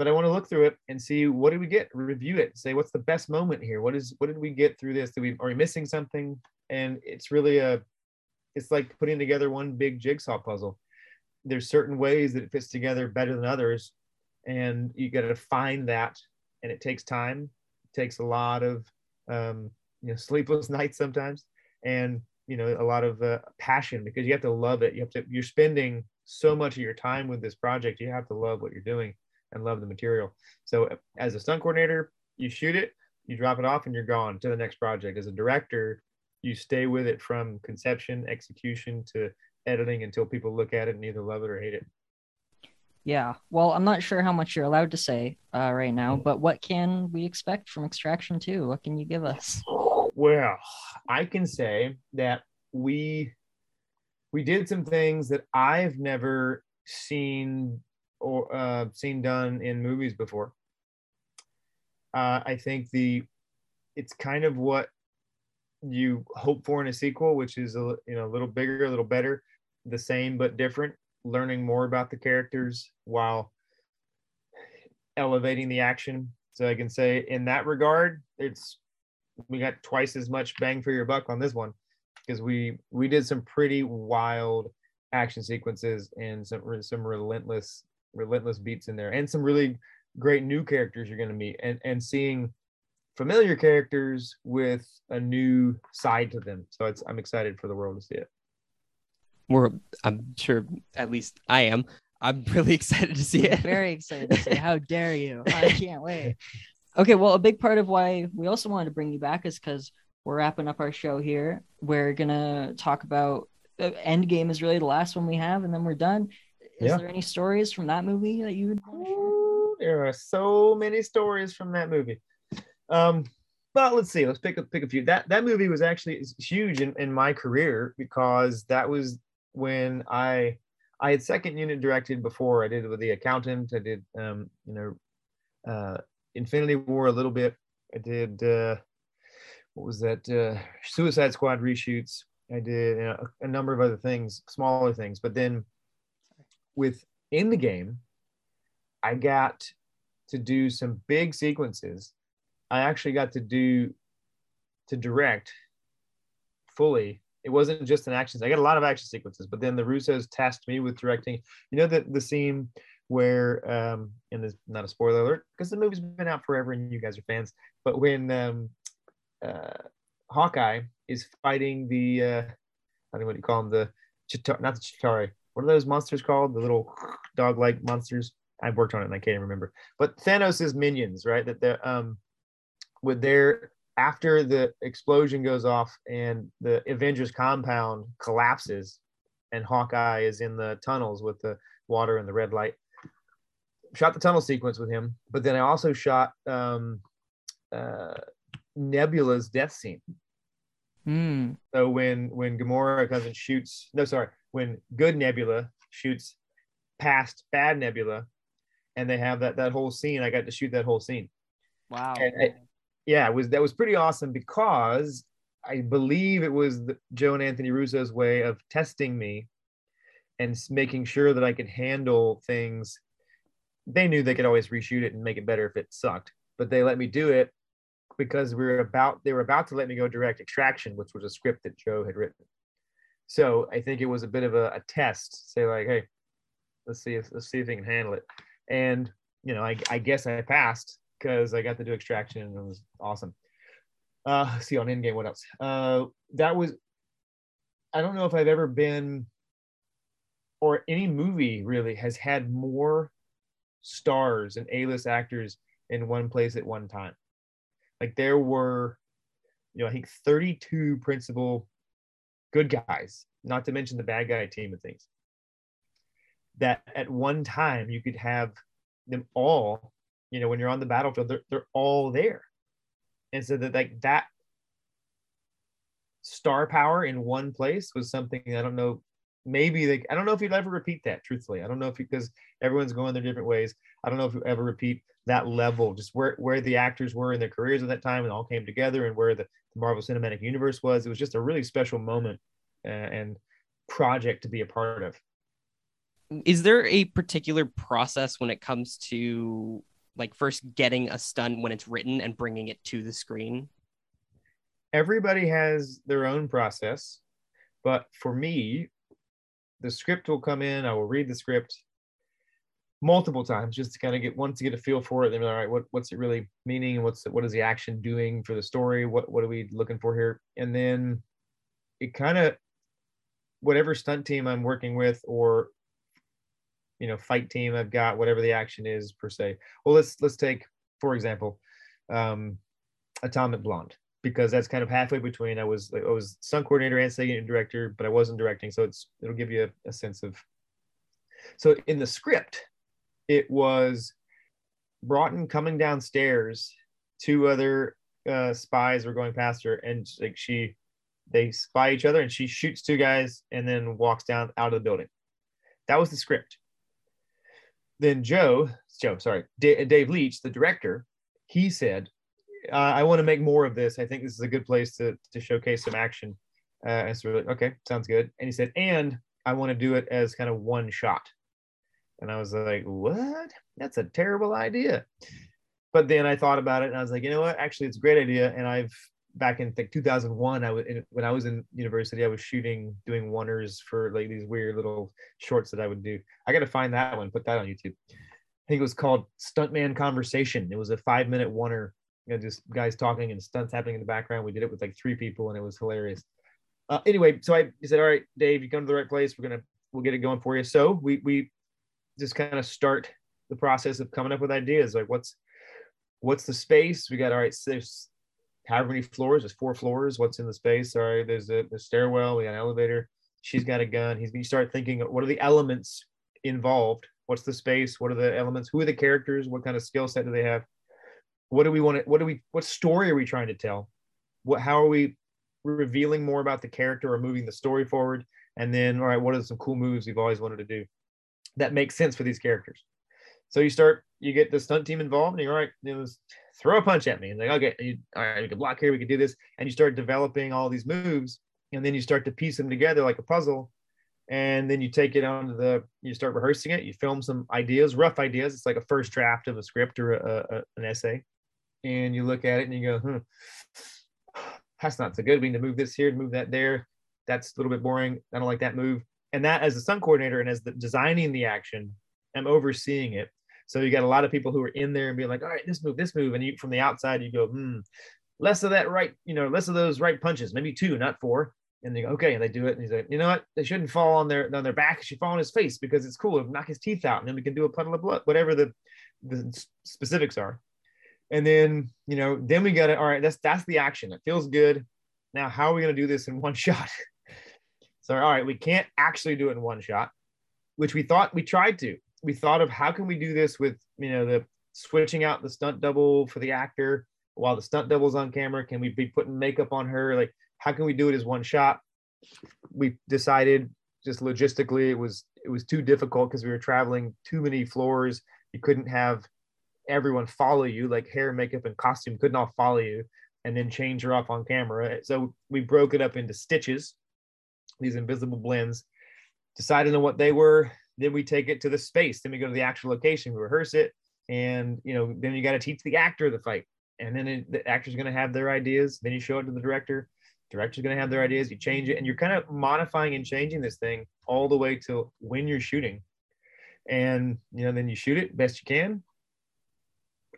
but I want to look through it and see what did we get, review it, say what's the best moment here. What is what did we get through this? Did we are we missing something? And it's really a it's like putting together one big jigsaw puzzle. There's certain ways that it fits together better than others, and you got to find that, and it takes time. It takes a lot of um, you know sleepless nights sometimes, and you know a lot of uh, passion because you have to love it. You have to you're spending so much of your time with this project. You have to love what you're doing and love the material. So as a stunt coordinator, you shoot it, you drop it off, and you're gone to the next project. As a director, you stay with it from conception, execution to editing until people look at it and either love it or hate it. Yeah. Well, I'm not sure how much you're allowed to say uh, right now, but what can we expect from Extraction 2? What can you give us? Well, I can say that we we did some things that I've never seen or uh, seen done in movies before. Uh, I think the it's kind of what you hope for in a sequel, which is a you know a little bigger, a little better, the same but different. Learning more about the characters while elevating the action. So I can say in that regard, it's we got twice as much bang for your buck on this one because we we did some pretty wild action sequences and some some relentless relentless beats in there and some really great new characters you're going to meet and and seeing familiar characters with a new side to them. So it's i'm excited for the world to see it. We're i'm sure at least i am. I'm really excited to see it. Very excited to see how dare you? I can't wait okay well a big part of why we also wanted to bring you back is because we're wrapping up our show here we're gonna talk about uh, Endgame is really the last one we have, and then we're done. Is yeah. there any stories from that movie that you would want to share? There are so many stories from that movie. Um, but let's see. Let's pick a pick a few. That that movie was actually huge in, in my career because that was when I I had second unit directed before. I did with the accountant. I did um, you know uh, Infinity War a little bit. I did uh, what was that uh, Suicide Squad reshoots. I did you know, a, a number of other things, smaller things. But then within the game, I got to do some big sequences. I actually got to do to direct fully. It wasn't just an action. I got a lot of action sequences, but then the Russos tasked me with directing. You know the the scene where um and there's not a spoiler alert because the movie's been out forever and you guys are fans. But when um uh Hawkeye is fighting the uh I don't know what you call them, the Chitauri, not the Chitauri, what are those monsters called? The little dog-like monsters. I've worked on it and I can't remember. But Thanos' minions, right? That they're um with their after the explosion goes off and the Avengers compound collapses and Hawkeye is in the tunnels with the water and the red light. Shot the tunnel sequence with him, but then I also shot um, uh, Nebula's death scene. Mm. So when when Gamora comes and shoots, no, sorry, when good Nebula shoots past bad Nebula, and they have that that whole scene. I got to shoot that whole scene. Wow. It, yeah, it was that was pretty awesome because I believe it was the, Joe and Anthony Russo's way of testing me and making sure that I could handle things. They knew they could always reshoot it and make it better if it sucked, but they let me do it because we were about they were about to let me go direct Extraction, which was a script that Joe had written. So I think it was a bit of a, a test. Say like, hey, let's see if let's see if they can handle it. And you know, I, I guess I passed because I got to do Extraction and it was awesome. Uh, see on Endgame, what else? Uh, that was. I don't know if I've ever been, or any movie really has had more stars and A-list actors in one place at one time. Like there were, you know, I think 32 principal good guys, not to mention the bad guy team of things. That at one time you could have them all, you know, when you're on the battlefield, they're, they're all there. And so that like that star power in one place was something I don't know. Maybe like I don't know if you'd ever repeat that. Truthfully, I don't know if because everyone's going their different ways. I don't know if you ever repeat that level, just where where the actors were in their careers at that time, and all came together, and where the, the Marvel Cinematic Universe was. It was just a really special moment and project to be a part of. Is there a particular process when it comes to like first getting a stunt when it's written and bringing it to the screen? Everybody has their own process, but for me, the script will come in. I will read the script multiple times just to kind of get once to get a feel for it. Then, all right, what what's it really meaning? What's what is the action doing for the story? What what are we looking for here? And then it kind of whatever stunt team I'm working with or you know fight team I've got, whatever the action is per se. Well, let's let's take for example, um, Atomic Blonde because that's kind of halfway between. I was I was stunt coordinator and second director, but I wasn't directing, so it's it'll give you a, a sense of. So in the script, it was Broughton coming downstairs. Two other uh, spies were going past her, and like she, they spy each other, and she shoots two guys, and then walks down out of the building. That was the script. Then Joe, Joe, sorry, D- Dave Leitch, the director, he said, uh, "I want to make more of this. I think this is a good place to to showcase some action." Uh, and so we're like, "Okay, sounds good." And he said, "And I want to do it as kind of one shot." And I was like, what? That's a terrible idea. But then I thought about it and I was like, you know what? Actually, it's a great idea. And I've back in like 2001, I was when I was in university, I was shooting, doing oneers for like these weird little shorts that I would do. I got to find that one, put that on YouTube. I think it was called Stuntman Conversation. It was a five minute oneer, you know, just guys talking and stunts happening in the background. We did it with like three people and it was hilarious. Uh, anyway, so I said, all right, Dave, you come to the right place. We're gonna we'll get it going for you. So we we just kind of start the process of coming up with ideas like what's what's the space we got all right so there's however many floors there's four floors what's in the space all right there's a the stairwell we got an elevator she's got a gun he's you start thinking what are the elements involved what's the space what are the elements who are the characters what kind of skill set do they have what do we want to what do we what story are we trying to tell what how are we revealing more about the character or moving the story forward and then all right what are some cool moves we've always wanted to do that makes sense for these characters. So you start, you get the stunt team involved, and you're all right. Throw a punch at me, and like okay, you, all right, we can block here, we can do this, and you start developing all these moves, and then you start to piece them together like a puzzle, and then you take it onto the, you start rehearsing it, you film some ideas, rough ideas. It's like a first draft of a script or a, a, an essay, and you look at it and you go, hmm, that's not so good. We need to move this here, move that there. That's a little bit boring. I don't like that move and that as the stunt coordinator and as the designing the action, I'm overseeing it. So you got a lot of people who are in there and being like, all right, this move, this move, and you from the outside you go, hmm, less of that right, you know, less of those right punches, maybe two, not four. And they go, okay, and they do it. And he's like, you know what? They shouldn't fall on their on their back. It should fall on his face because it's cool. Knock his teeth out, and then we can do a puddle of blood, whatever the the specifics are. And then you know, then we got it. All right, that's that's the action. It feels good. Now, how are we going to do this in one shot? So, all right, we can't actually do it in one shot, which we thought we tried to. We thought of how can we do this with, you know, the switching out the stunt double for the actor while the stunt double's on camera. Can we be putting makeup on her? Like, how can we do it as one shot? We decided just logistically it was it was too difficult because we were traveling too many floors. You couldn't have everyone follow you, like hair, makeup, and costume couldn't follow you. and then change her off on camera. So we broke it up into stitches, these invisible blends, decided on what they were. Then we take it to the space. Then we go to the actual location, we rehearse it, and you know, then you got to teach the actor the fight, and then it, the actor's going to have their ideas. Then you show it to the director. Director's going to have their ideas. You change it, and you're kind of modifying and changing this thing all the way to when you're shooting. And you know, then you shoot it best you can,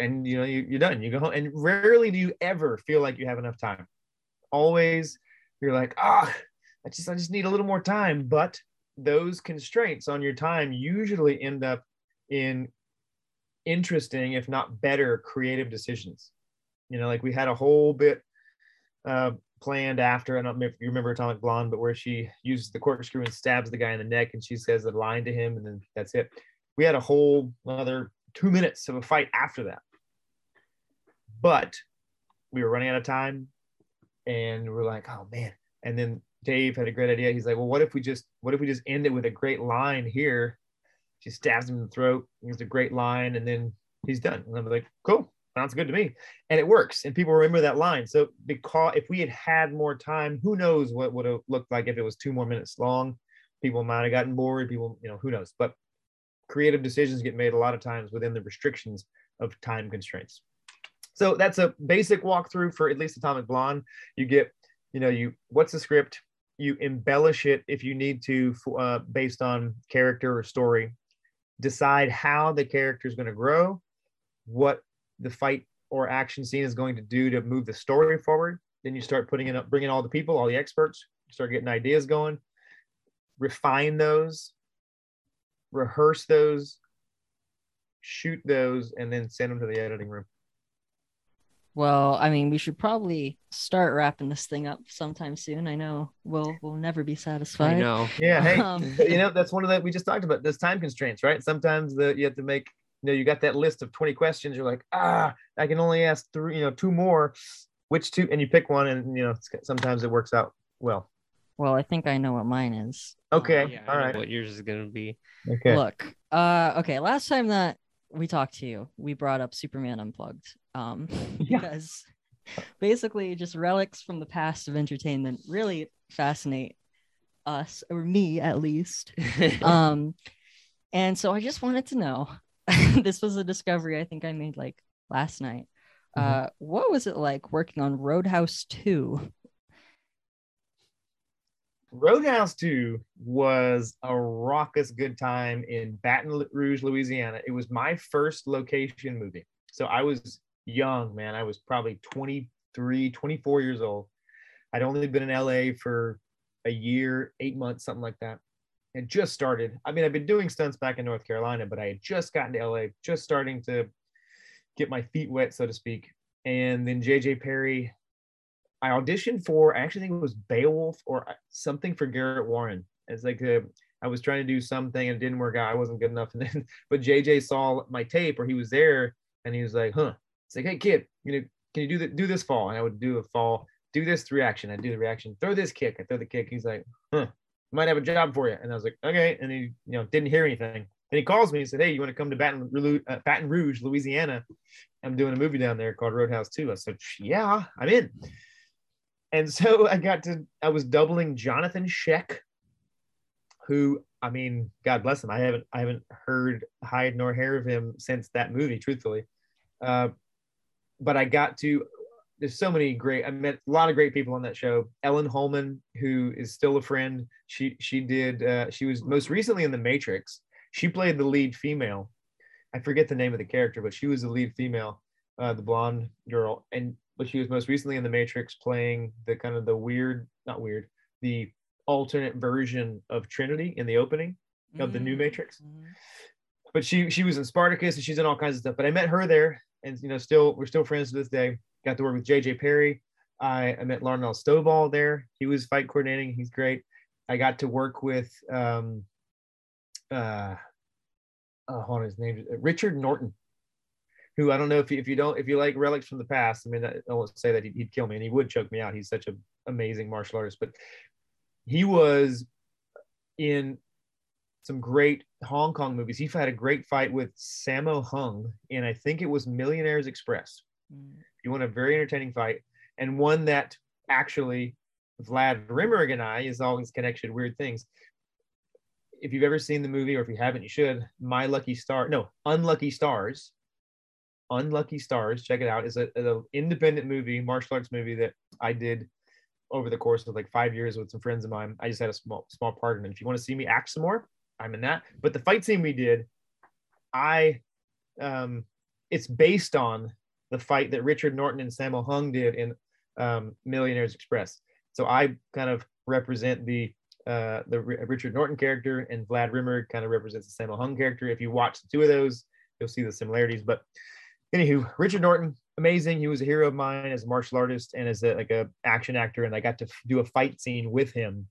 and you know you, you're done. You go home, and rarely do you ever feel like you have enough time. Always, you're like, ah, I just I just need a little more time. But those constraints on your time usually end up in interesting, if not better, creative decisions. You know, like we had a whole bit uh, planned after, I don't know if you remember Atomic Blonde, but where she uses the corkscrew and stabs the guy in the neck and she says a line to him, and then that's it. We had a whole other two minutes of a fight after that. But we were running out of time and we are like, oh man. And then Dave had a great idea. He's like, well, what if we just what if we just end it with a great line here? She stabs him in the throat. It's a great line, and then he's done. And I'm like, cool, sounds good to me. And it works. And people remember that line. So because if we had had more time, who knows what would have looked like if it was two more minutes long. People might have gotten bored. People, you know, who knows? But creative decisions get made a lot of times within the restrictions of time constraints. So that's a basic walkthrough for at least Atomic Blonde. You get, you know, you what's the script? You embellish it if you need to, uh, based on character or story. Decide how the character is going to grow, what the fight or action scene is going to do to move the story forward. Then you start putting it up, bringing all the people, all the experts, start getting ideas going, refine those, rehearse those, shoot those, and then send them to the editing room. Well, I mean, we should probably start wrapping this thing up sometime soon. I know we'll we'll never be satisfied. I know. Yeah. Hey, um, you know that's one of the we just talked about. There's time constraints, right? Sometimes the you have to make. You know, you got that list of 20 questions. You're like, ah, I can only ask three. You know, two more. Which two? And you pick one, and you know, sometimes it works out well. Well, I think I know what mine is. Okay. Yeah, All right. What yours is gonna be? Okay. Look. Uh. Okay. Last time that we talked to you, we brought up Superman Unplugged. Um, Yeah. because basically just relics from the past of entertainment really fascinate us or me at least. Um, and so I just wanted to know. this was a discovery I think I made like last night. Uh, what was it like working on Roadhouse 2? Roadhouse 2 was a raucous good time in Baton Rouge, Louisiana. It was my first location movie. So I was young, man. I was probably 23, 24 years old. I'd only been in LA for a year, eight months, something like that. And just started. I mean, I've been doing stunts back in North Carolina, but I had just gotten to LA, just starting to get my feet wet, so to speak. And then JJ Perry I auditioned for, I actually think it was Beowulf or uh, something for Garrett Warren. It's like a, I was trying to do something and it didn't work out. I wasn't good enough. And then, but JJ saw my tape or he was there and he was like, huh. It's like, hey kid, you know, can you do the, do this fall? And I would do a fall, do this reaction. I do the reaction, throw this kick. I throw the kick. He's like, huh, might have a job for you. And I was like, okay. And he, you know, didn't hear anything. And he calls me and said, hey, you want to come to Baton, uh, Baton Rouge, Louisiana? I'm doing a movie down there called Roadhouse 2. I said, yeah, I'm in and so I got to I was doubling Jonathan Schaech, who I mean, God bless him. I haven't I haven't heard hide nor hair of him since that movie, truthfully. Uh, but I got to there's so many great I met a lot of great people on that show. Ellen Hollman, who is still a friend. She she did uh, she was most recently in The Matrix. She played the lead female. I forget the name of the character, but she was the lead female, uh, the blonde girl, and but she was most recently in the Matrix playing the kind of the weird, not weird, the alternate version of Trinity in the opening of the new Matrix. Mm-hmm. But she she was in Spartacus and she's in all kinds of stuff. But I met her there, and you know, still we're still friends to this day. Got to work with JJ Perry. I, I met Larnell Stovall there. He was fight coordinating. He's great. I got to work with um uh oh, hold on his name Richard Norton who I don't know if you, if you don't if you like relics from the past. I mean, I, won't say that he'd, he'd, kill me, and he would choke me out. He's such an amazing martial artist, but he was in some great Hong Kong movies. He had a great fight with Sammo Hung, and I think it was Millionaires Express. Mm. You want a very entertaining fight, and one that actually Vlad Rimburg and I is always connected weird things. If you've ever seen the movie, or if you haven't, you should. My Lucky Star, no, Unlucky Stars. Unlucky Stars, check it out. It's an independent movie, martial arts movie that I did over the course of like five years with some friends of mine. I just had a small small part in it. If you want to see me act some more, I'm in that. But the fight scene we did, I um it's based on the fight that Richard Norton and Sammo Hung did in um, Millionaires Express. So I kind of represent the uh, the R- Richard Norton character, and Vlad Rimburg kind of represents the Sammo Hung character. If you watch the two of those, you'll see the similarities. But anywho, Richard Norton, amazing. He was a hero of mine as a martial artist and as a, like a action actor, and I got to do a fight scene with him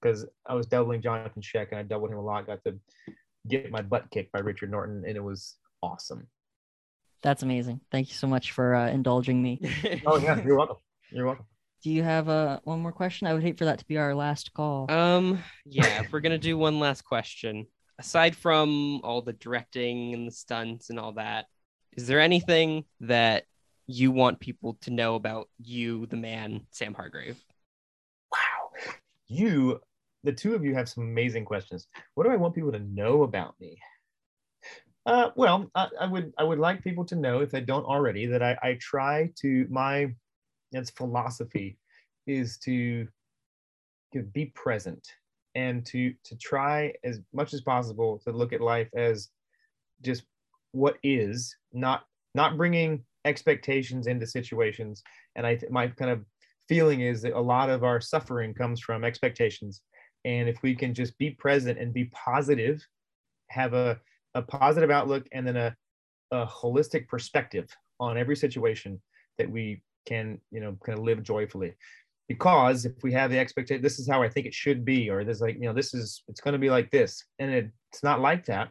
because I was doubling Jonathan Schaech, and I doubled him a lot. Got to get my butt kicked by Richard Norton, and it was awesome. That's amazing. Thank you so much for uh, indulging me. oh yeah, you're welcome. You're welcome. Do you have uh, one more question? I would hate for that to be our last call. Um, yeah, if we're gonna do one last question, aside from all the directing and the stunts and all that, is there anything that you want people to know about you, the man, Sam Hargrave? Wow, you, the two of you have some amazing questions. What do I want people to know about me? Uh, well, I, I, would I would like people to know if they don't already that I, I try to my its philosophy is to, to be present and to to try as much as possible to look at life as just what is not not bringing expectations into situations and i my kind of feeling is that a lot of our suffering comes from expectations and if we can just be present and be positive have a, a positive outlook and then a, a holistic perspective on every situation that we can you know kind of live joyfully. Because if we have the expectation this is how i think it should be or there's like you know this is it's going to be like this and it, it's not like that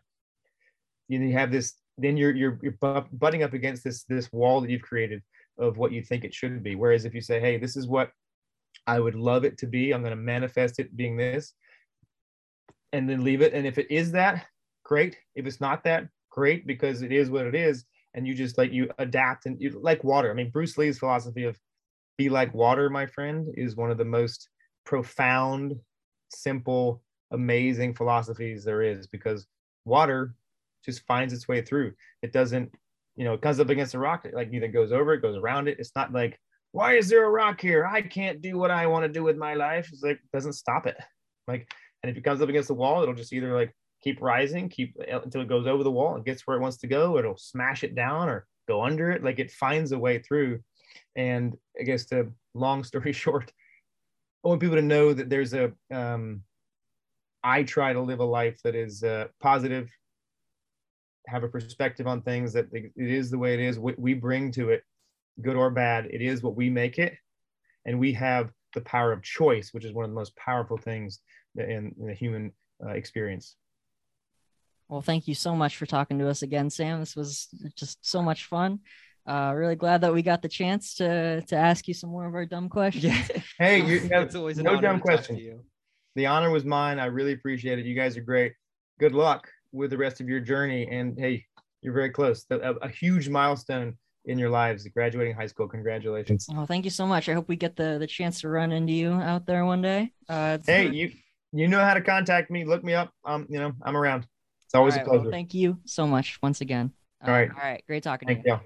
you, have this then you're you're, you're butting up against this this wall that you've created of what you think it should be. Whereas if you say hey this is what i would love it to be i'm going to manifest it being this and then leave it and if it is that great if it's not that great because it is what it is and you just like you adapt and you like water. I mean, Bruce Lee's philosophy of be like water, my friend, is one of the most profound, simple, amazing philosophies there is because water just finds its way through. It doesn't, you know, it comes up against a rock, it like either goes over it, goes around it. It's not like, why is there a rock here? I can't do what I want to do with my life. It's like, doesn't stop it. Like, and if it comes up against the wall, it'll just either like keep rising, keep uh, until it goes over the wall and gets where it wants to go. It'll smash it down or go under it. Like it finds a way through. And I guess the long story short, I want people to know that there's a. Um, I try to live a life that is uh, positive, have a perspective on things that it is the way it is. What we bring to it, good or bad, it is what we make it, and we have the power of choice, which is one of the most powerful things in, in the human uh, experience. Well, thank you so much for talking to us again, Sam. This was just so much fun. Uh, really glad that we got the chance to to ask you some more of our dumb questions. Yeah. hey, you, it's always no dumb question. The honor was mine. I really appreciate it. You guys are great. Good luck with the rest of your journey. And hey, you're very close. A, a huge milestone in your lives, graduating high school. Congratulations. Oh, thank you so much. I hope we get the the chance to run into you out there one day. Uh, hey, you you know how to contact me. Look me up. Um, you know, I'm around. It's always right, a pleasure. Well, thank you so much once again. All right. All right. Great talking thank to you. you.